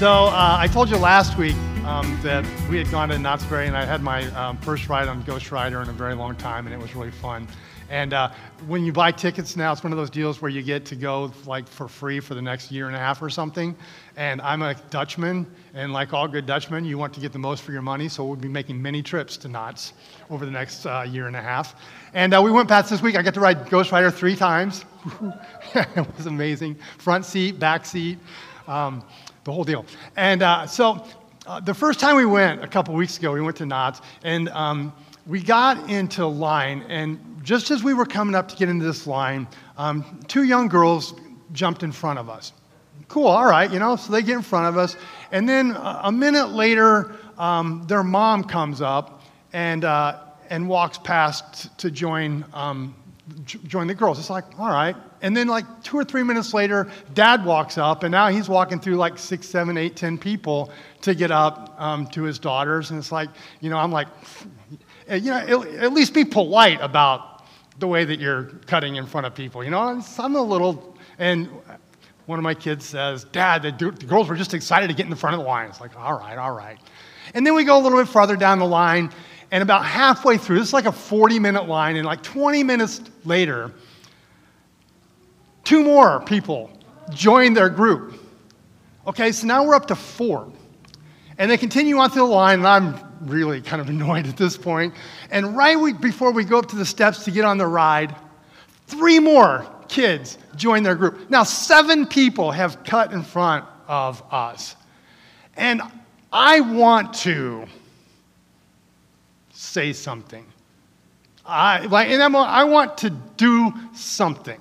So uh, I told you last week um, that we had gone to Knott's Berry, and I had my um, first ride on Ghost Rider in a very long time, and it was really fun. And uh, when you buy tickets now, it's one of those deals where you get to go like for free for the next year and a half or something. And I'm a Dutchman, and like all good Dutchmen, you want to get the most for your money. So we'll be making many trips to Knott's over the next uh, year and a half. And uh, we went past this week. I got to ride Ghost Rider three times. it was amazing. Front seat, back seat, um, the whole deal. And uh, so uh, the first time we went a couple weeks ago, we went to Knott's, and um, we got into line, and just as we were coming up to get into this line, um, two young girls jumped in front of us. Cool, all right, you know, so they get in front of us. And then uh, a minute later, um, their mom comes up and, uh, and walks past to join, um, join the girls. It's like, all right. And then, like two or three minutes later, dad walks up, and now he's walking through like six, seven, eight, ten people to get up um, to his daughters. And it's like, you know, I'm like, you know, at least be polite about the way that you're cutting in front of people. You know, I'm a little, and one of my kids says, Dad, the, the girls were just excited to get in the front of the line. It's like, all right, all right. And then we go a little bit farther down the line, and about halfway through, this is like a 40 minute line, and like 20 minutes later, two more people join their group. Okay, so now we're up to four. And they continue on through the line, and I'm really kind of annoyed at this point. And right before we go up to the steps to get on the ride, three more kids join their group. Now, seven people have cut in front of us. And I want to say something. I, like, and I'm, I want to do something.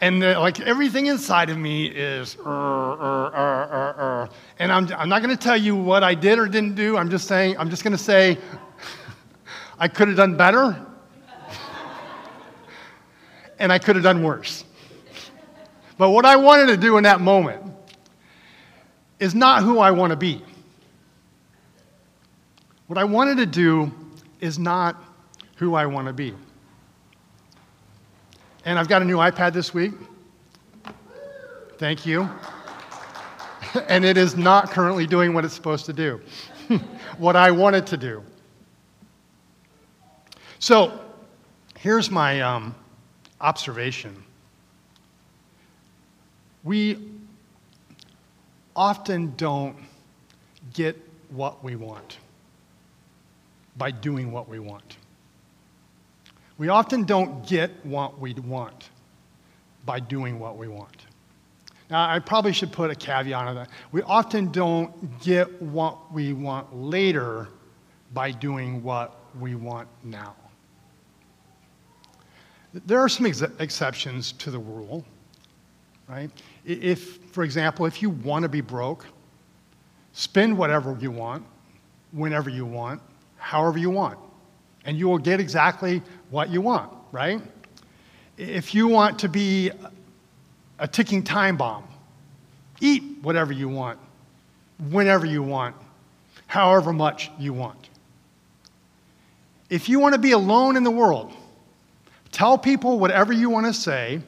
and the, like everything inside of me is uh, uh, uh, and I'm, I'm not going to tell you what i did or didn't do i'm just saying i'm just going to say i could have done better and i could have done worse but what i wanted to do in that moment is not who i want to be what i wanted to do is not who i want to be and I've got a new iPad this week. Thank you. and it is not currently doing what it's supposed to do, what I want it to do. So here's my um, observation. We often don't get what we want by doing what we want. We often don't get what we want by doing what we want. Now, I probably should put a caveat on that. We often don't get what we want later by doing what we want now. There are some ex- exceptions to the rule, right? If, for example, if you want to be broke, spend whatever you want, whenever you want, however you want and you will get exactly what you want, right? If you want to be a ticking time bomb, eat whatever you want, whenever you want, however much you want. If you want to be alone in the world, tell people whatever you want to say,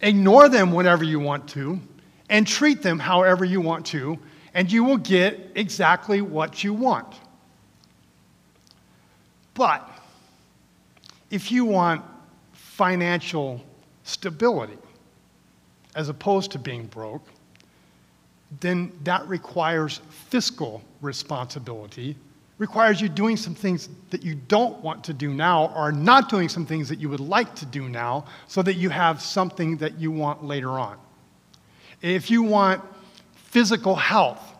ignore them whenever you want to, and treat them however you want to, and you will get exactly what you want. But if you want financial stability as opposed to being broke, then that requires fiscal responsibility, requires you doing some things that you don't want to do now or not doing some things that you would like to do now so that you have something that you want later on. If you want physical health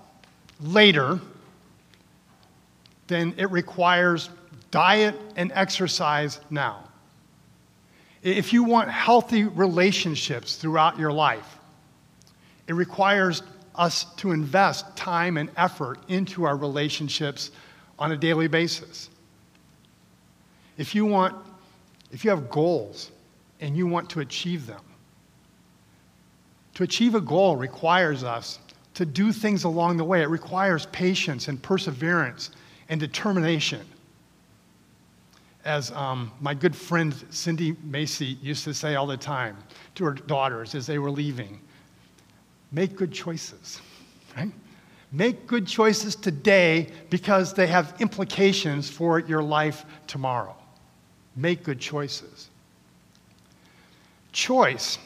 later, then it requires diet and exercise now. If you want healthy relationships throughout your life, it requires us to invest time and effort into our relationships on a daily basis. If you want, if you have goals and you want to achieve them, to achieve a goal requires us to do things along the way. It requires patience and perseverance and determination. As um, my good friend Cindy Macy used to say all the time to her daughters as they were leaving make good choices, right? Make good choices today because they have implications for your life tomorrow. Make good choices. Choice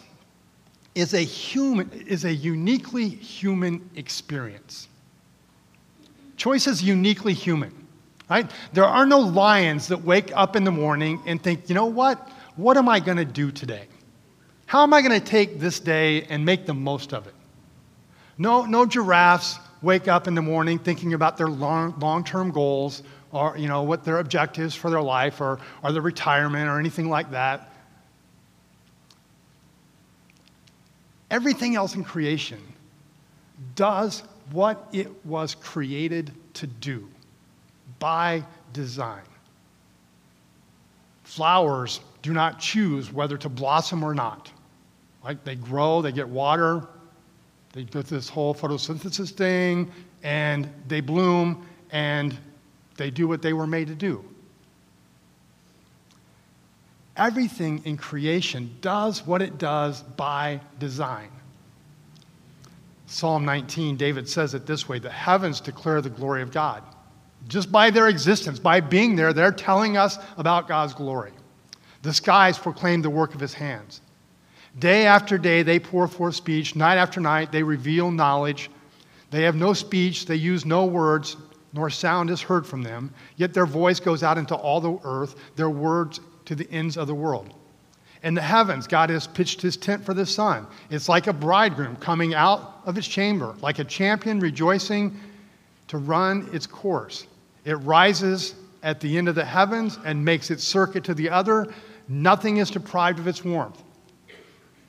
is a human is a uniquely human experience. Choice is uniquely human. Right? There are no lions that wake up in the morning and think, you know what? What am I going to do today? How am I going to take this day and make the most of it? No, no giraffes wake up in the morning thinking about their long, long-term goals or you know what their objectives for their life or, or their retirement or anything like that. Everything else in creation does what it was created to do by design. Flowers do not choose whether to blossom or not. Right? They grow, they get water, they through this whole photosynthesis thing, and they bloom, and they do what they were made to do. Everything in creation does what it does by design. Psalm 19, David says it this way The heavens declare the glory of God. Just by their existence, by being there, they're telling us about God's glory. The skies proclaim the work of his hands. Day after day, they pour forth speech. Night after night, they reveal knowledge. They have no speech, they use no words, nor sound is heard from them. Yet their voice goes out into all the earth, their words to the ends of the world. In the heavens, God has pitched his tent for the sun. It's like a bridegroom coming out of his chamber, like a champion rejoicing to run its course. It rises at the end of the heavens and makes its circuit to the other. Nothing is deprived of its warmth.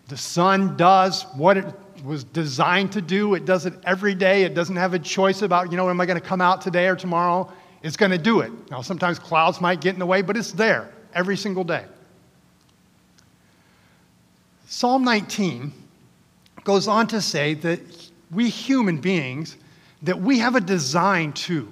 The sun does what it was designed to do. It does it every day. It doesn't have a choice about, you know, am I going to come out today or tomorrow? It's going to do it. Now, sometimes clouds might get in the way, but it's there every single day. Psalm 19 goes on to say that we human beings, that we have a design too.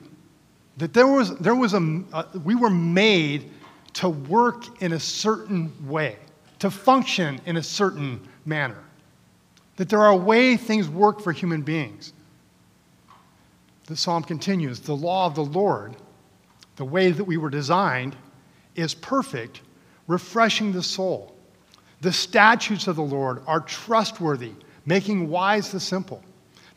That there was, there was a, uh, we were made to work in a certain way, to function in a certain manner. That there are a way things work for human beings. The psalm continues The law of the Lord, the way that we were designed, is perfect, refreshing the soul. The statutes of the Lord are trustworthy, making wise the simple.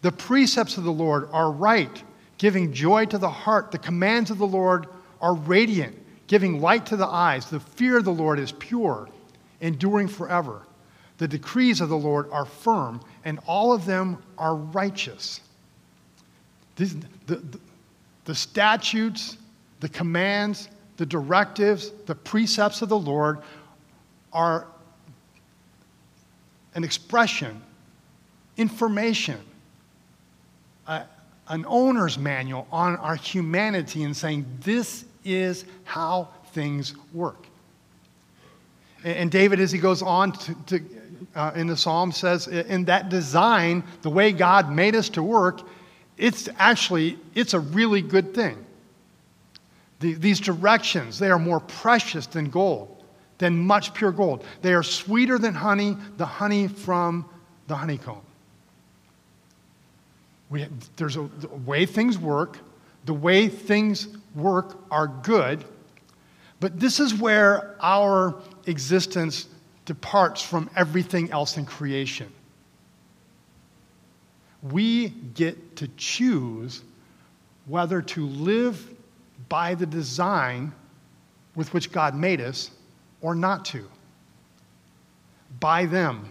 The precepts of the Lord are right giving joy to the heart. The commands of the Lord are radiant, giving light to the eyes. The fear of the Lord is pure, enduring forever. The decrees of the Lord are firm, and all of them are righteous. The, the, the statutes, the commands, the directives, the precepts of the Lord are an expression, information, an owner's manual on our humanity and saying, this is how things work. And David, as he goes on to, to uh, in the psalm, says, in that design, the way God made us to work, it's actually, it's a really good thing. The, these directions, they are more precious than gold, than much pure gold. They are sweeter than honey, the honey from the honeycomb. We, there's a, the way things work, the way things work are good, but this is where our existence departs from everything else in creation. We get to choose whether to live by the design with which God made us or not to. By them,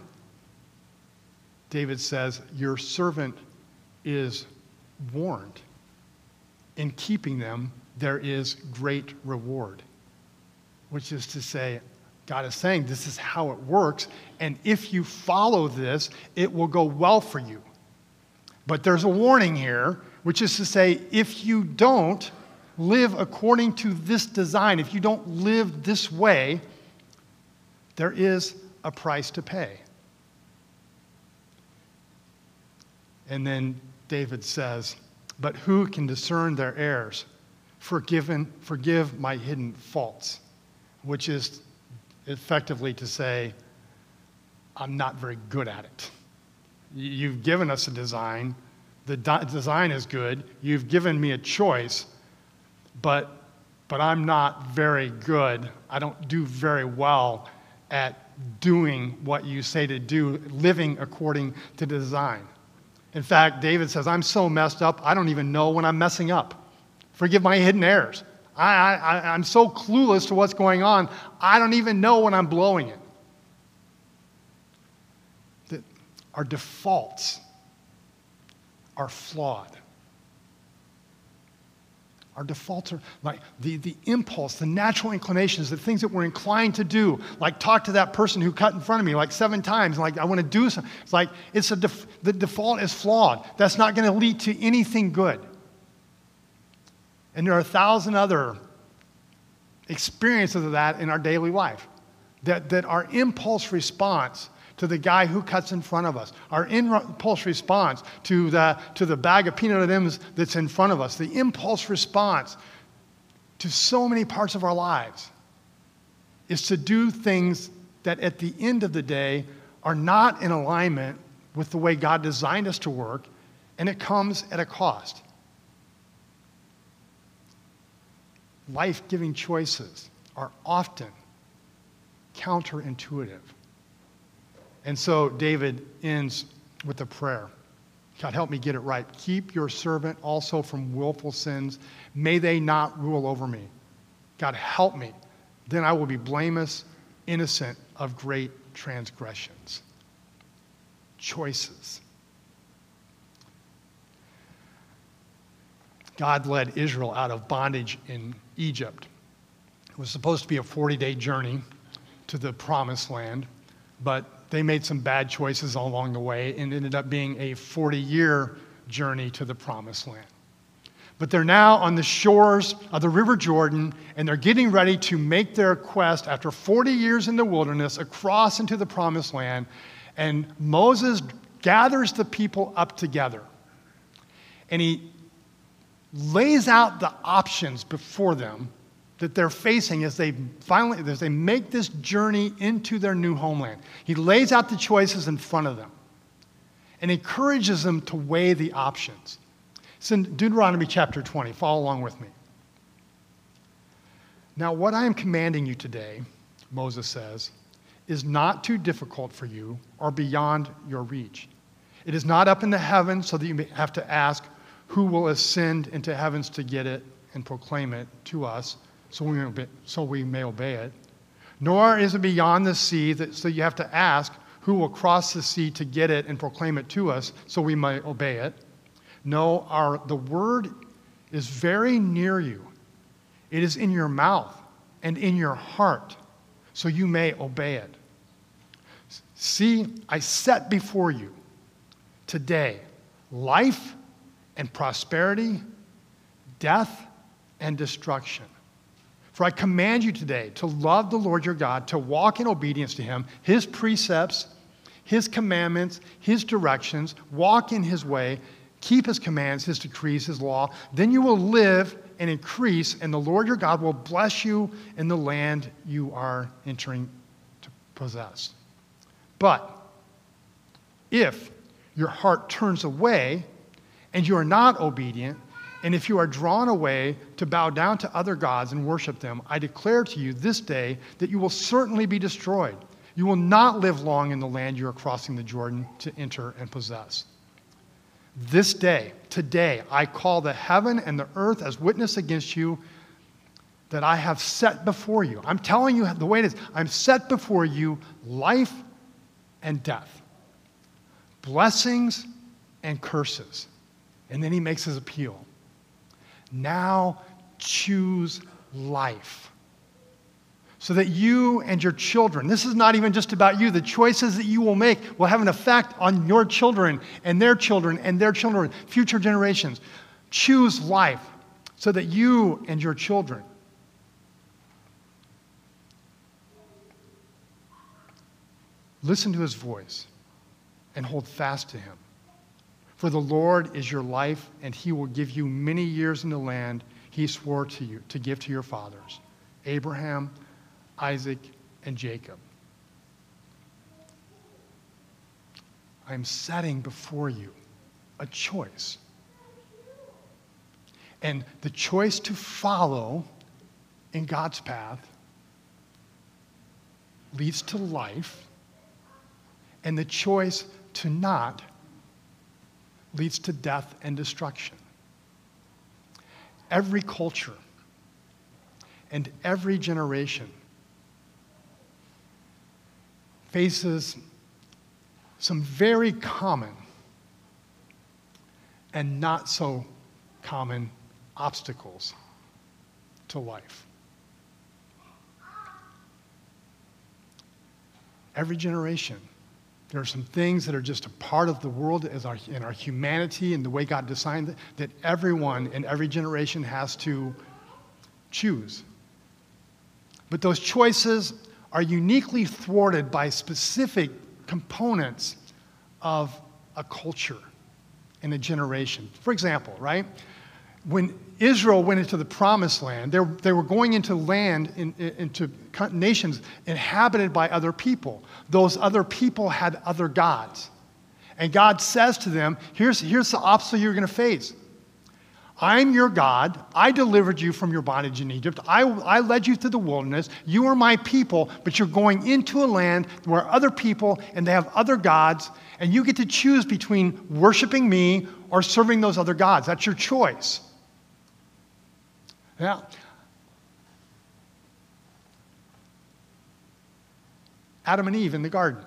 David says, Your servant is warned. In keeping them, there is great reward. Which is to say, God is saying this is how it works, and if you follow this, it will go well for you. But there's a warning here, which is to say, if you don't live according to this design, if you don't live this way, there is a price to pay. And then David says, But who can discern their errors? Forgiven, forgive my hidden faults. which is effectively to say, I'm not very good at it. You've given us a design. The design is good. You've given me a choice, but, but I'm not very good. I don't do very well at doing what you say to do, living according to design. In fact, David says, I'm so messed up, I don't even know when I'm messing up. Forgive my hidden errors. I, I, I'm so clueless to what's going on, I don't even know when I'm blowing it. That our defaults are flawed. Our defaults are like the, the impulse, the natural inclinations, the things that we're inclined to do, like talk to that person who cut in front of me like seven times, like I want to do something. It's like it's a def, the default is flawed. That's not going to lead to anything good. And there are a thousand other experiences of that in our daily life. That, that our impulse response to the guy who cuts in front of us, our impulse response to the, to the bag of peanut M&Ms that's in front of us, the impulse response to so many parts of our lives is to do things that at the end of the day are not in alignment with the way God designed us to work, and it comes at a cost. Life giving choices are often counterintuitive. And so David ends with a prayer God, help me get it right. Keep your servant also from willful sins. May they not rule over me. God, help me. Then I will be blameless, innocent of great transgressions. Choices. God led Israel out of bondage in Egypt. It was supposed to be a 40 day journey to the promised land, but they made some bad choices along the way and ended up being a 40 year journey to the promised land. But they're now on the shores of the River Jordan and they're getting ready to make their quest after 40 years in the wilderness across into the promised land. And Moses gathers the people up together and he lays out the options before them that they're facing as they finally as they make this journey into their new homeland. He lays out the choices in front of them and encourages them to weigh the options. It's in Deuteronomy chapter 20. Follow along with me. Now, what I am commanding you today, Moses says, is not too difficult for you or beyond your reach. It is not up in the heavens so that you may have to ask who will ascend into heavens to get it and proclaim it to us so we, may, so we may obey it. Nor is it beyond the sea, that, so you have to ask who will cross the sea to get it and proclaim it to us so we may obey it. No, our, the word is very near you. It is in your mouth and in your heart, so you may obey it. See, I set before you today life and prosperity, death and destruction. For I command you today to love the Lord your God, to walk in obedience to him, his precepts, his commandments, his directions, walk in his way, keep his commands, his decrees, his law. Then you will live and increase, and the Lord your God will bless you in the land you are entering to possess. But if your heart turns away and you are not obedient, and if you are drawn away to bow down to other gods and worship them, I declare to you this day that you will certainly be destroyed. You will not live long in the land you are crossing the Jordan to enter and possess. This day, today, I call the heaven and the earth as witness against you that I have set before you. I'm telling you the way it is. I'm set before you life and death, blessings and curses. And then he makes his appeal. Now choose life. So that you and your children, this is not even just about you, the choices that you will make will have an effect on your children and their children and their children, future generations. Choose life so that you and your children listen to his voice and hold fast to him. For the Lord is your life, and he will give you many years in the land he swore to you to give to your fathers Abraham, Isaac, and Jacob. I'm setting before you a choice. And the choice to follow in God's path leads to life, and the choice to not leads to death and destruction. Every culture and every generation faces some very common and not so common obstacles to life. Every generation, there are some things that are just a part of the world as our, in our humanity and the way God designed it that everyone in every generation has to choose. But those choices are uniquely thwarted by specific components of a culture and a generation. For example, right? When Israel went into the promised land, they were, they were going into land, in, into nations inhabited by other people. Those other people had other gods. And God says to them, here's, here's the obstacle you're going to face. I'm your God. I delivered you from your bondage in Egypt. I, I led you through the wilderness. You are my people, but you're going into a land where other people and they have other gods, and you get to choose between worshiping me or serving those other gods. That's your choice. Yeah. Adam and Eve in the garden.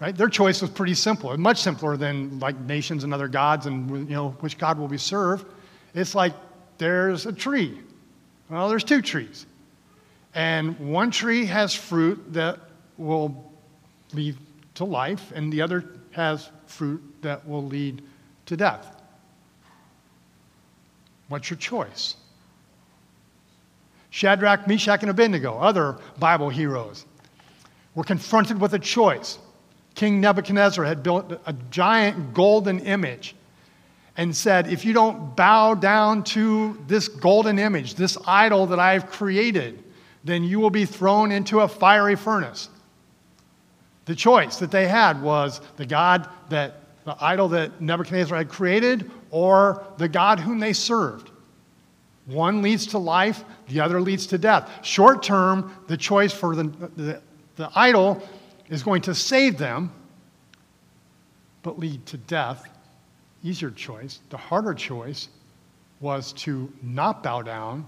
Right? Their choice was pretty simple, much simpler than like nations and other gods and you know which God will we serve. It's like there's a tree. Well, there's two trees. And one tree has fruit that will lead to life, and the other has fruit that will lead to death. What's your choice? Shadrach, Meshach, and Abednego, other Bible heroes, were confronted with a choice. King Nebuchadnezzar had built a giant golden image and said, If you don't bow down to this golden image, this idol that I've created, then you will be thrown into a fiery furnace. The choice that they had was the God that, the idol that Nebuchadnezzar had created, or the God whom they served. One leads to life, the other leads to death. Short term, the choice for the, the, the idol is going to save them, but lead to death. Easier choice. The harder choice was to not bow down,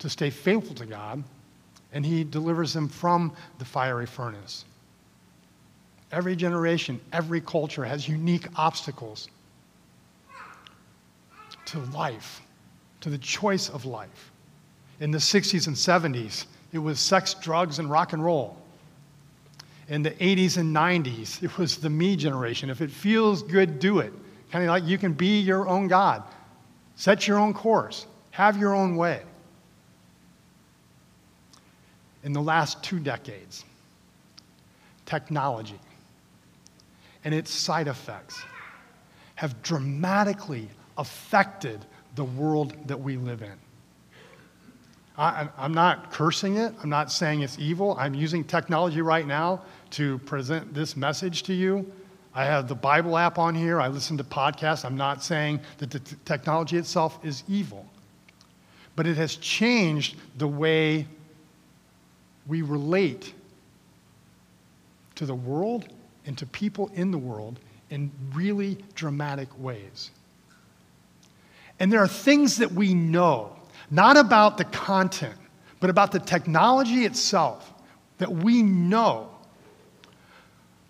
to stay faithful to God, and He delivers them from the fiery furnace. Every generation, every culture has unique obstacles to life, to the choice of life. In the 60s and 70s, it was sex, drugs, and rock and roll in the 80s and 90s, it was the me generation. If it feels good, do it. Kind of like you can be your own God, set your own course, have your own way. In the last two decades, technology and its side effects have dramatically affected the world that we live in. I, am not cursing it. I'm not saying it's evil. I'm using technology right now to present this message to you. I have the Bible app on here. I listen to podcasts. I'm not saying that the t- technology itself is evil, but it has changed the way we relate to the world and to people in the world in really dramatic ways. And there are things that we know, not about the content, but about the technology itself, that we know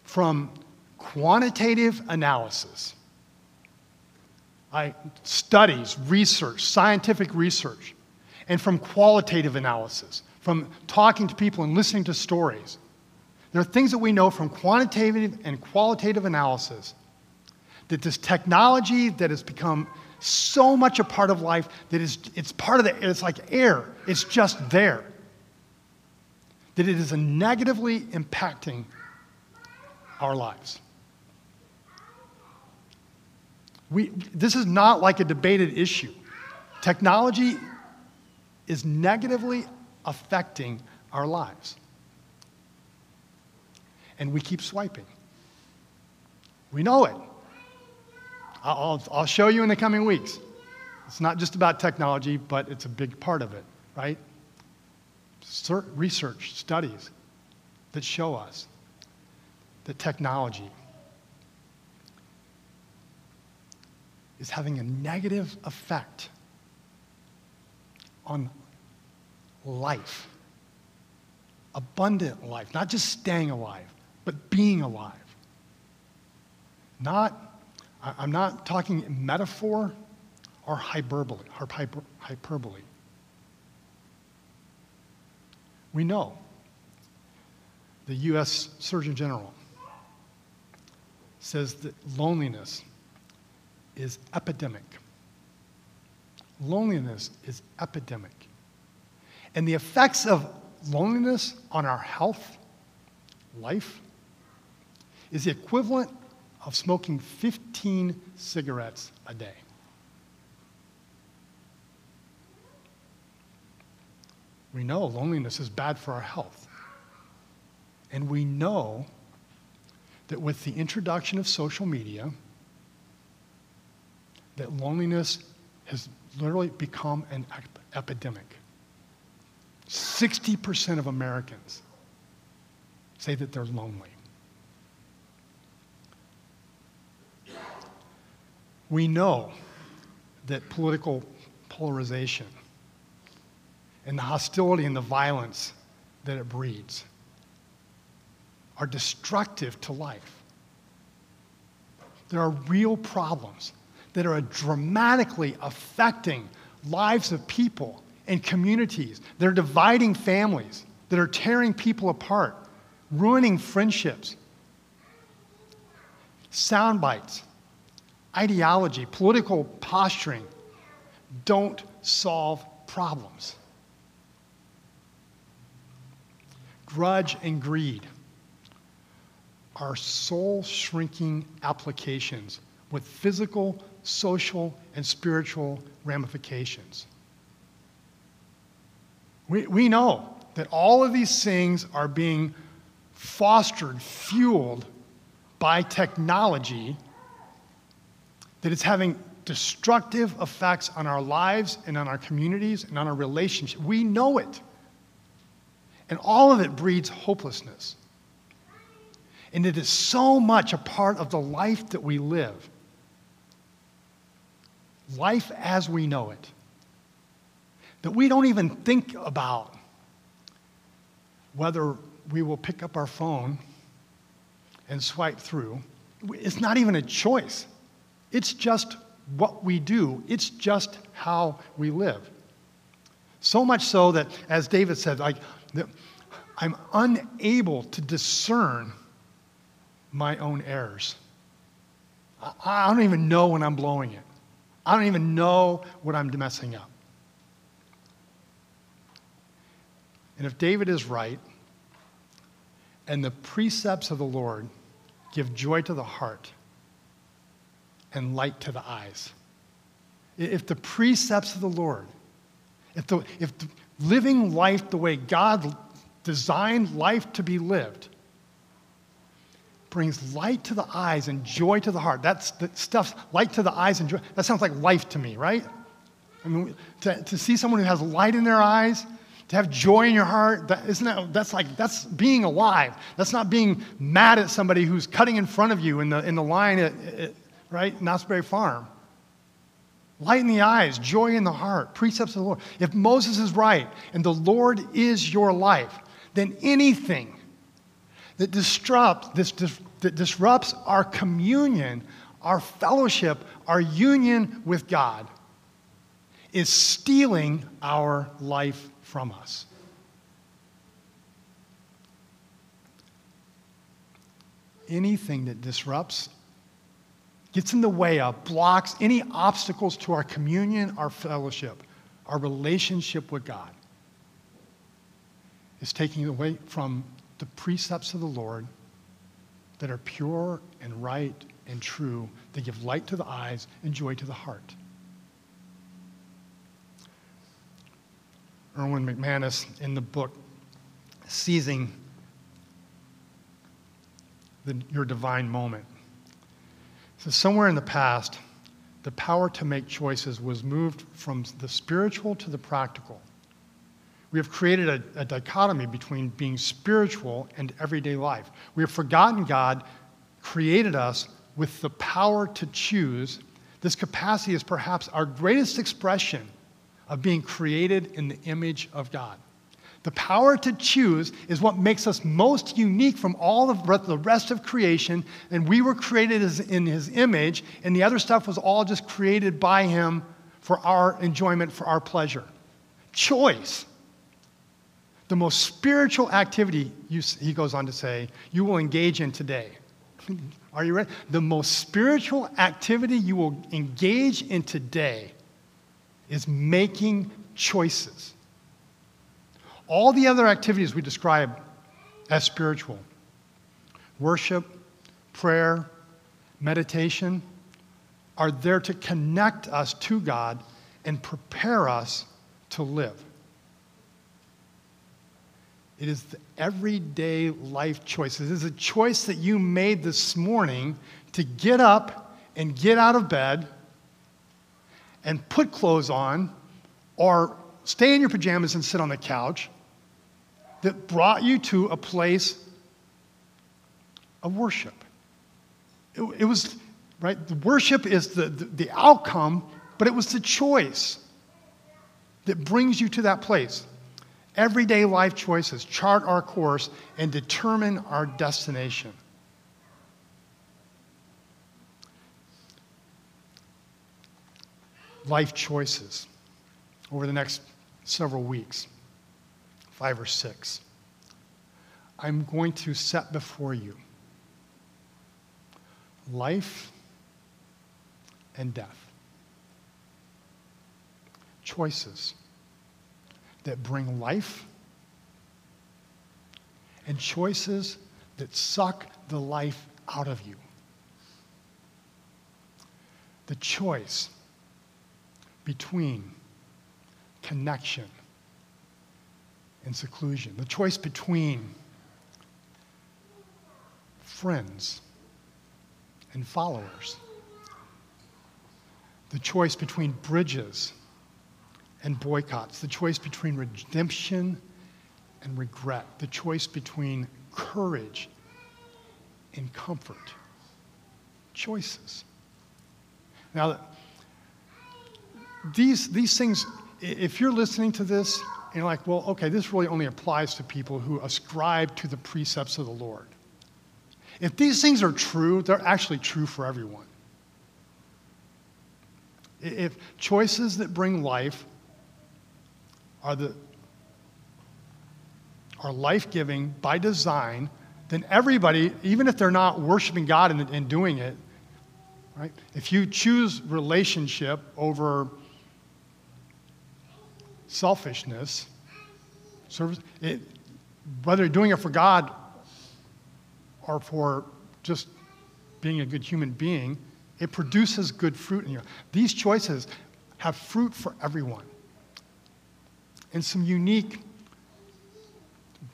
from quantitative analysis, I, studies, research, scientific research, and from qualitative analysis, from talking to people and listening to stories. There are things that we know from quantitative and qualitative analysis that this technology that has become so much a part of life that is, it's part of the, it's like air, it's just there. That it is negatively impacting our lives. We, this is not like a debated issue. Technology is negatively affecting our lives. And we keep swiping. We know it. I'll, I'll show you in the coming weeks. It's not just about technology, but it's a big part of it, right? Research, studies that show us that technology is having a negative effect on life, abundant life, not just staying alive, but being alive. Not, I'm not talking metaphor or hyperbole, hyperbole. We know the U.S. Surgeon General says that loneliness is epidemic. Loneliness is epidemic. And the effects of loneliness on our health, life, is the equivalent of smoking 15 cigarettes a day. We know loneliness is bad for our health. And we know that with the introduction of social media, that loneliness has literally become an ep- epidemic. 60% of Americans say that they're lonely. We know that political polarization and the hostility and the violence that it breeds are destructive to life. There are real problems that are dramatically affecting lives of people and communities, that are dividing families, that are tearing people apart, ruining friendships. Sound bites, ideology, political posturing don't solve problems. Grudge and greed are soul shrinking applications with physical, social, and spiritual ramifications. We, we know that all of these things are being fostered, fueled by technology that is having destructive effects on our lives and on our communities and on our relationships. We know it. And all of it breeds hopelessness. And it is so much a part of the life that we live. Life as we know it. That we don't even think about whether we will pick up our phone and swipe through. It's not even a choice. It's just what we do, it's just how we live. So much so that, as David said, like, I'm unable to discern my own errors. I, don't even know when I'm blowing it. I don't even know what I'm messing up. And if David is right, and the precepts of the Lord give joy to the heart and light to the eyes, if the precepts of the Lord, if, the, if the living life the way God designed life to be lived, brings light to the eyes and joy to the heart. That's the stuff, light to the eyes and joy. That sounds like life to me, right? I mean, to, to see someone who has light in their eyes, to have joy in your heart, that, isn't that, that's like, that's being alive. That's not being mad at somebody who's cutting in front of you in the, in the line at, at right, Knott's Berry Farm. Light in the eyes, joy in the heart, precepts of the Lord. If Moses is right and the Lord is your life, then anything that disrupts, this, that disrupts our communion, our fellowship, our union with God is stealing our life from us. Anything that disrupts, gets in the way of, blocks any obstacles to our communion, our fellowship, our relationship with God, is taking away from the precepts of the Lord that are pure and right and true, that give light to the eyes and joy to the heart. Erwin McManus in the book Seizing the, Your Divine Moment. So, somewhere in the past, the power to make choices was moved from the spiritual to the practical. We have created a, a, dichotomy between being spiritual and everyday life. We have forgotten God created us with the power to choose. This capacity is perhaps our greatest expression of being created in the image of God. The power to choose is what makes us most unique from all of the rest of creation. And we were created in his image, and the other stuff was all just created by him for our enjoyment, for our pleasure. Choice. The most spiritual activity, you, he goes on to say, you will engage in today. Are you ready? The most spiritual activity you will engage in today is making choices. All the other activities we describe as spiritual worship, prayer, meditation are there to connect us to God and prepare us to live. It is the everyday life choices. It is a choice that you made this morning to get up and get out of bed and put clothes on or stay in your pajamas and sit on the couch that brought you to a place of worship. It, it was, right? The worship is the, the, the outcome, but it was the choice that brings you to that place. Everyday life choices chart our course and determine our destination. Life choices over the next several weeks five or six. I'm going to set before you life and death. Choices that bring life and choices that suck the life out of you. The choice between connection and seclusion, the choice between friends and followers, the choice between bridges and boycotts, the choice between redemption and regret, the choice between courage and comfort. Choices. Now, these, these things, if you're listening to this and you're like, well, okay, this really only applies to people who ascribe to the precepts of the Lord. If these things are true, they're actually true for everyone. If choices that bring life are, the, are life-giving by design, then everybody, even if they're not worshiping God and, and doing it, right? If you choose relationship over selfishness, service, it, whether doing it for God or for just being a good human being, it produces good fruit in you. These choices have fruit for everyone and some unique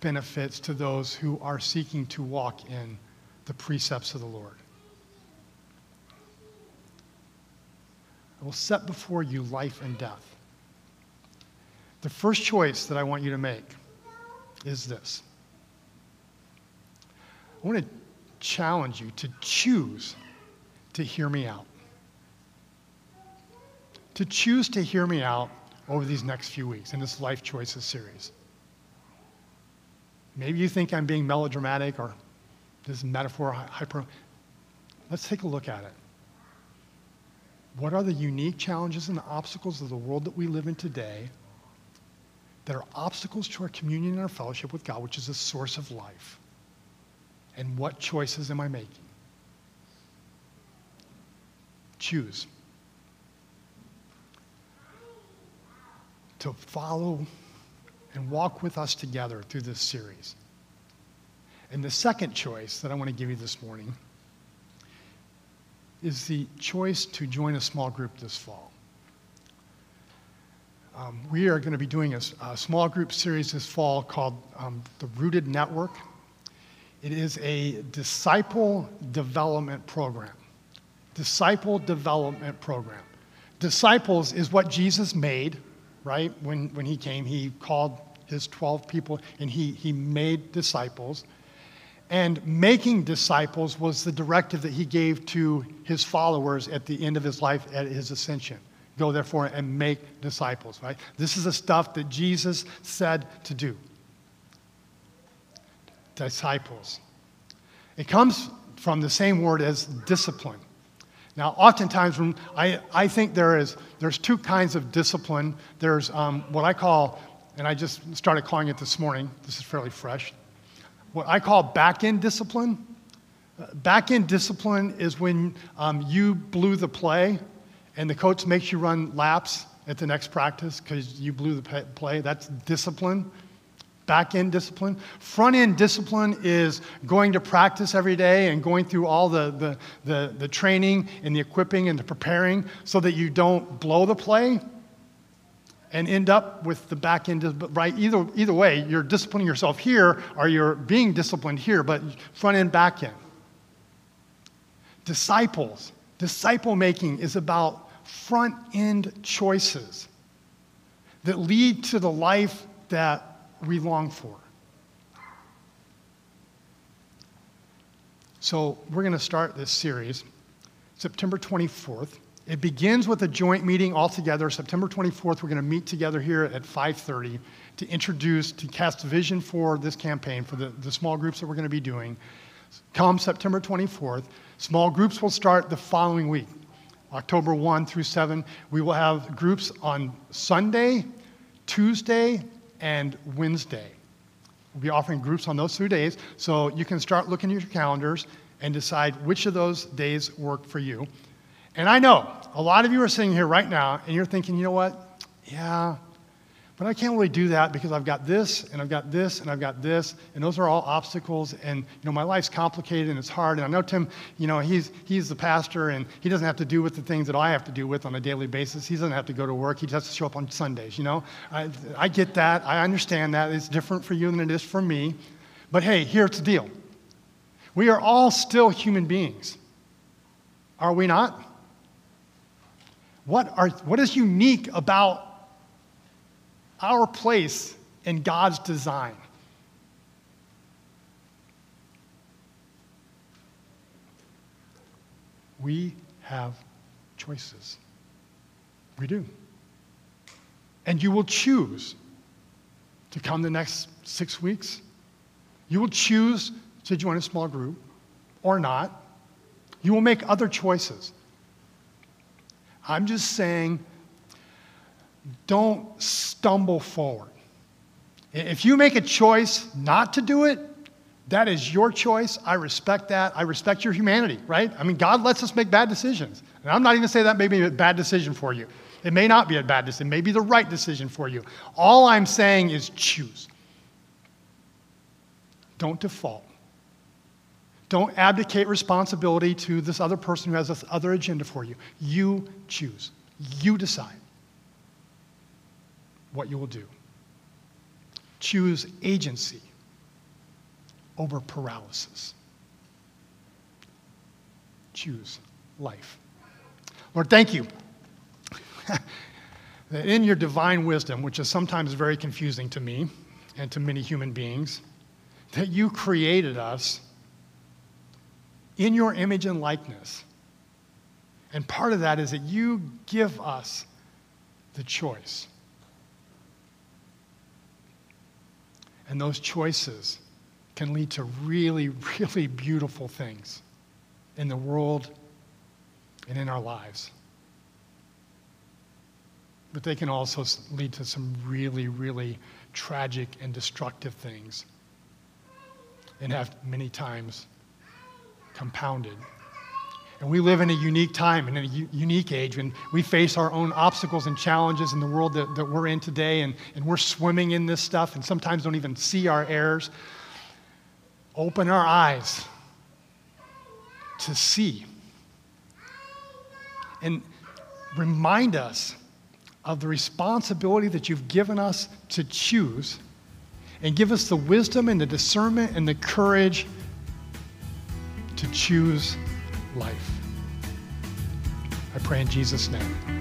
benefits to those who are seeking to walk in the precepts of the Lord. I will set before you life and death. The first choice that I want you to make is this I want to challenge you to choose to hear me out. To choose to hear me out over these next few weeks in this Life Choices series. Maybe you think I'm being melodramatic or this metaphor hyper. Let's take a look at it. What are the unique challenges and obstacles of the world that we live in today that are obstacles to our communion and our fellowship with God, which is the source of life. And what choices am I making? Choose to follow and walk with us together through this series. And the second choice that I want to give you this morning is the choice to join a small group this fall. Um, we are going to be doing a, a, small group series this fall called um, the Rooted Network. It is a disciple development program. Disciple development program. Disciples is what Jesus made, right? When, when he came, he called his 12 people and he, he made disciples. And making disciples was the directive that he gave to his followers at the end of his life at his ascension. Go therefore and make disciples, right? This is the stuff that Jesus said to do. Disciples. It comes from the same word as discipline. Now, oftentimes, when I, I think there is, there's two kinds of discipline. There's um, what I call, and I just started calling it this morning, this is fairly fresh, what I call back end discipline. Back end discipline is when um, you blew the play and the coach makes you run laps at the next practice because you blew the play. That's discipline. Back end discipline. Front end discipline is going to practice every day and going through all the, the, the, the training and the equipping and the preparing so that you don't blow the play and end up with the back end, right? Either, either way, you're disciplining yourself here or you're being disciplined here, but front end, back end. Disciples, disciple making is about front end choices that lead to the life that we long for. So, we're going to start this series September 24th. It begins with a joint meeting all together. September 24th, we're going to meet together here at 5:30 to introduce, to cast vision for this campaign, for the, the small groups that we're going to be doing. Come September 24th. Small groups will start the following week, October 1 through 7. We will have groups on Sunday, Tuesday, and Wednesday. We'll be offering groups on those three days, so you can start looking at your calendars and decide which of those days work for you. And I know a lot of you are sitting here right now and you're thinking, you know what? Yeah, but I can't really do that because I've got this and I've got this and I've got this, and those are all obstacles. And you know, my life's complicated and it's hard. And I know Tim, you know, he's he's the pastor and he doesn't have to do with the things that I have to do with on a daily basis. He doesn't have to go to work. He just has to show up on Sundays. You know, I, I get that. I understand that. It's different for you than it is for me. But hey, here's the deal. We are all still human beings. Are we not? What, are, what is unique about our place in God's design? We have choices. We do. And you will choose to come the next six weeks. You will choose to join a small group or not. You will make other choices. I'm just saying, don't stumble forward. If you make a choice not to do it, that is your choice. I respect that. I respect your humanity, right? I mean, God lets us make bad decisions. And I'm not even saying that may be a bad decision for you. It may not be a bad decision, it may be the right decision for you. All I'm saying is choose. Don't default. Don't abdicate responsibility to this other person who has this other agenda for you. You choose. You decide what you will do. Choose agency over paralysis. Choose life. Lord, thank you that in your divine wisdom, which is sometimes very confusing to me and to many human beings, that you created us in your image and likeness. And part of that is that you give us the choice. And those choices can lead to really, really beautiful things in the world and in our lives. But they can also lead to some really, really tragic and destructive things and have many times compounded. And we live in a unique time and in a u- unique age when we face our own obstacles and challenges in the world that, that we're in today, and, and we're swimming in this stuff and sometimes don't even see our errors. Open our eyes to see and remind us of the responsibility that you've given us to choose and give us the wisdom and the discernment and the courage to choose life. I pray in Jesus' name.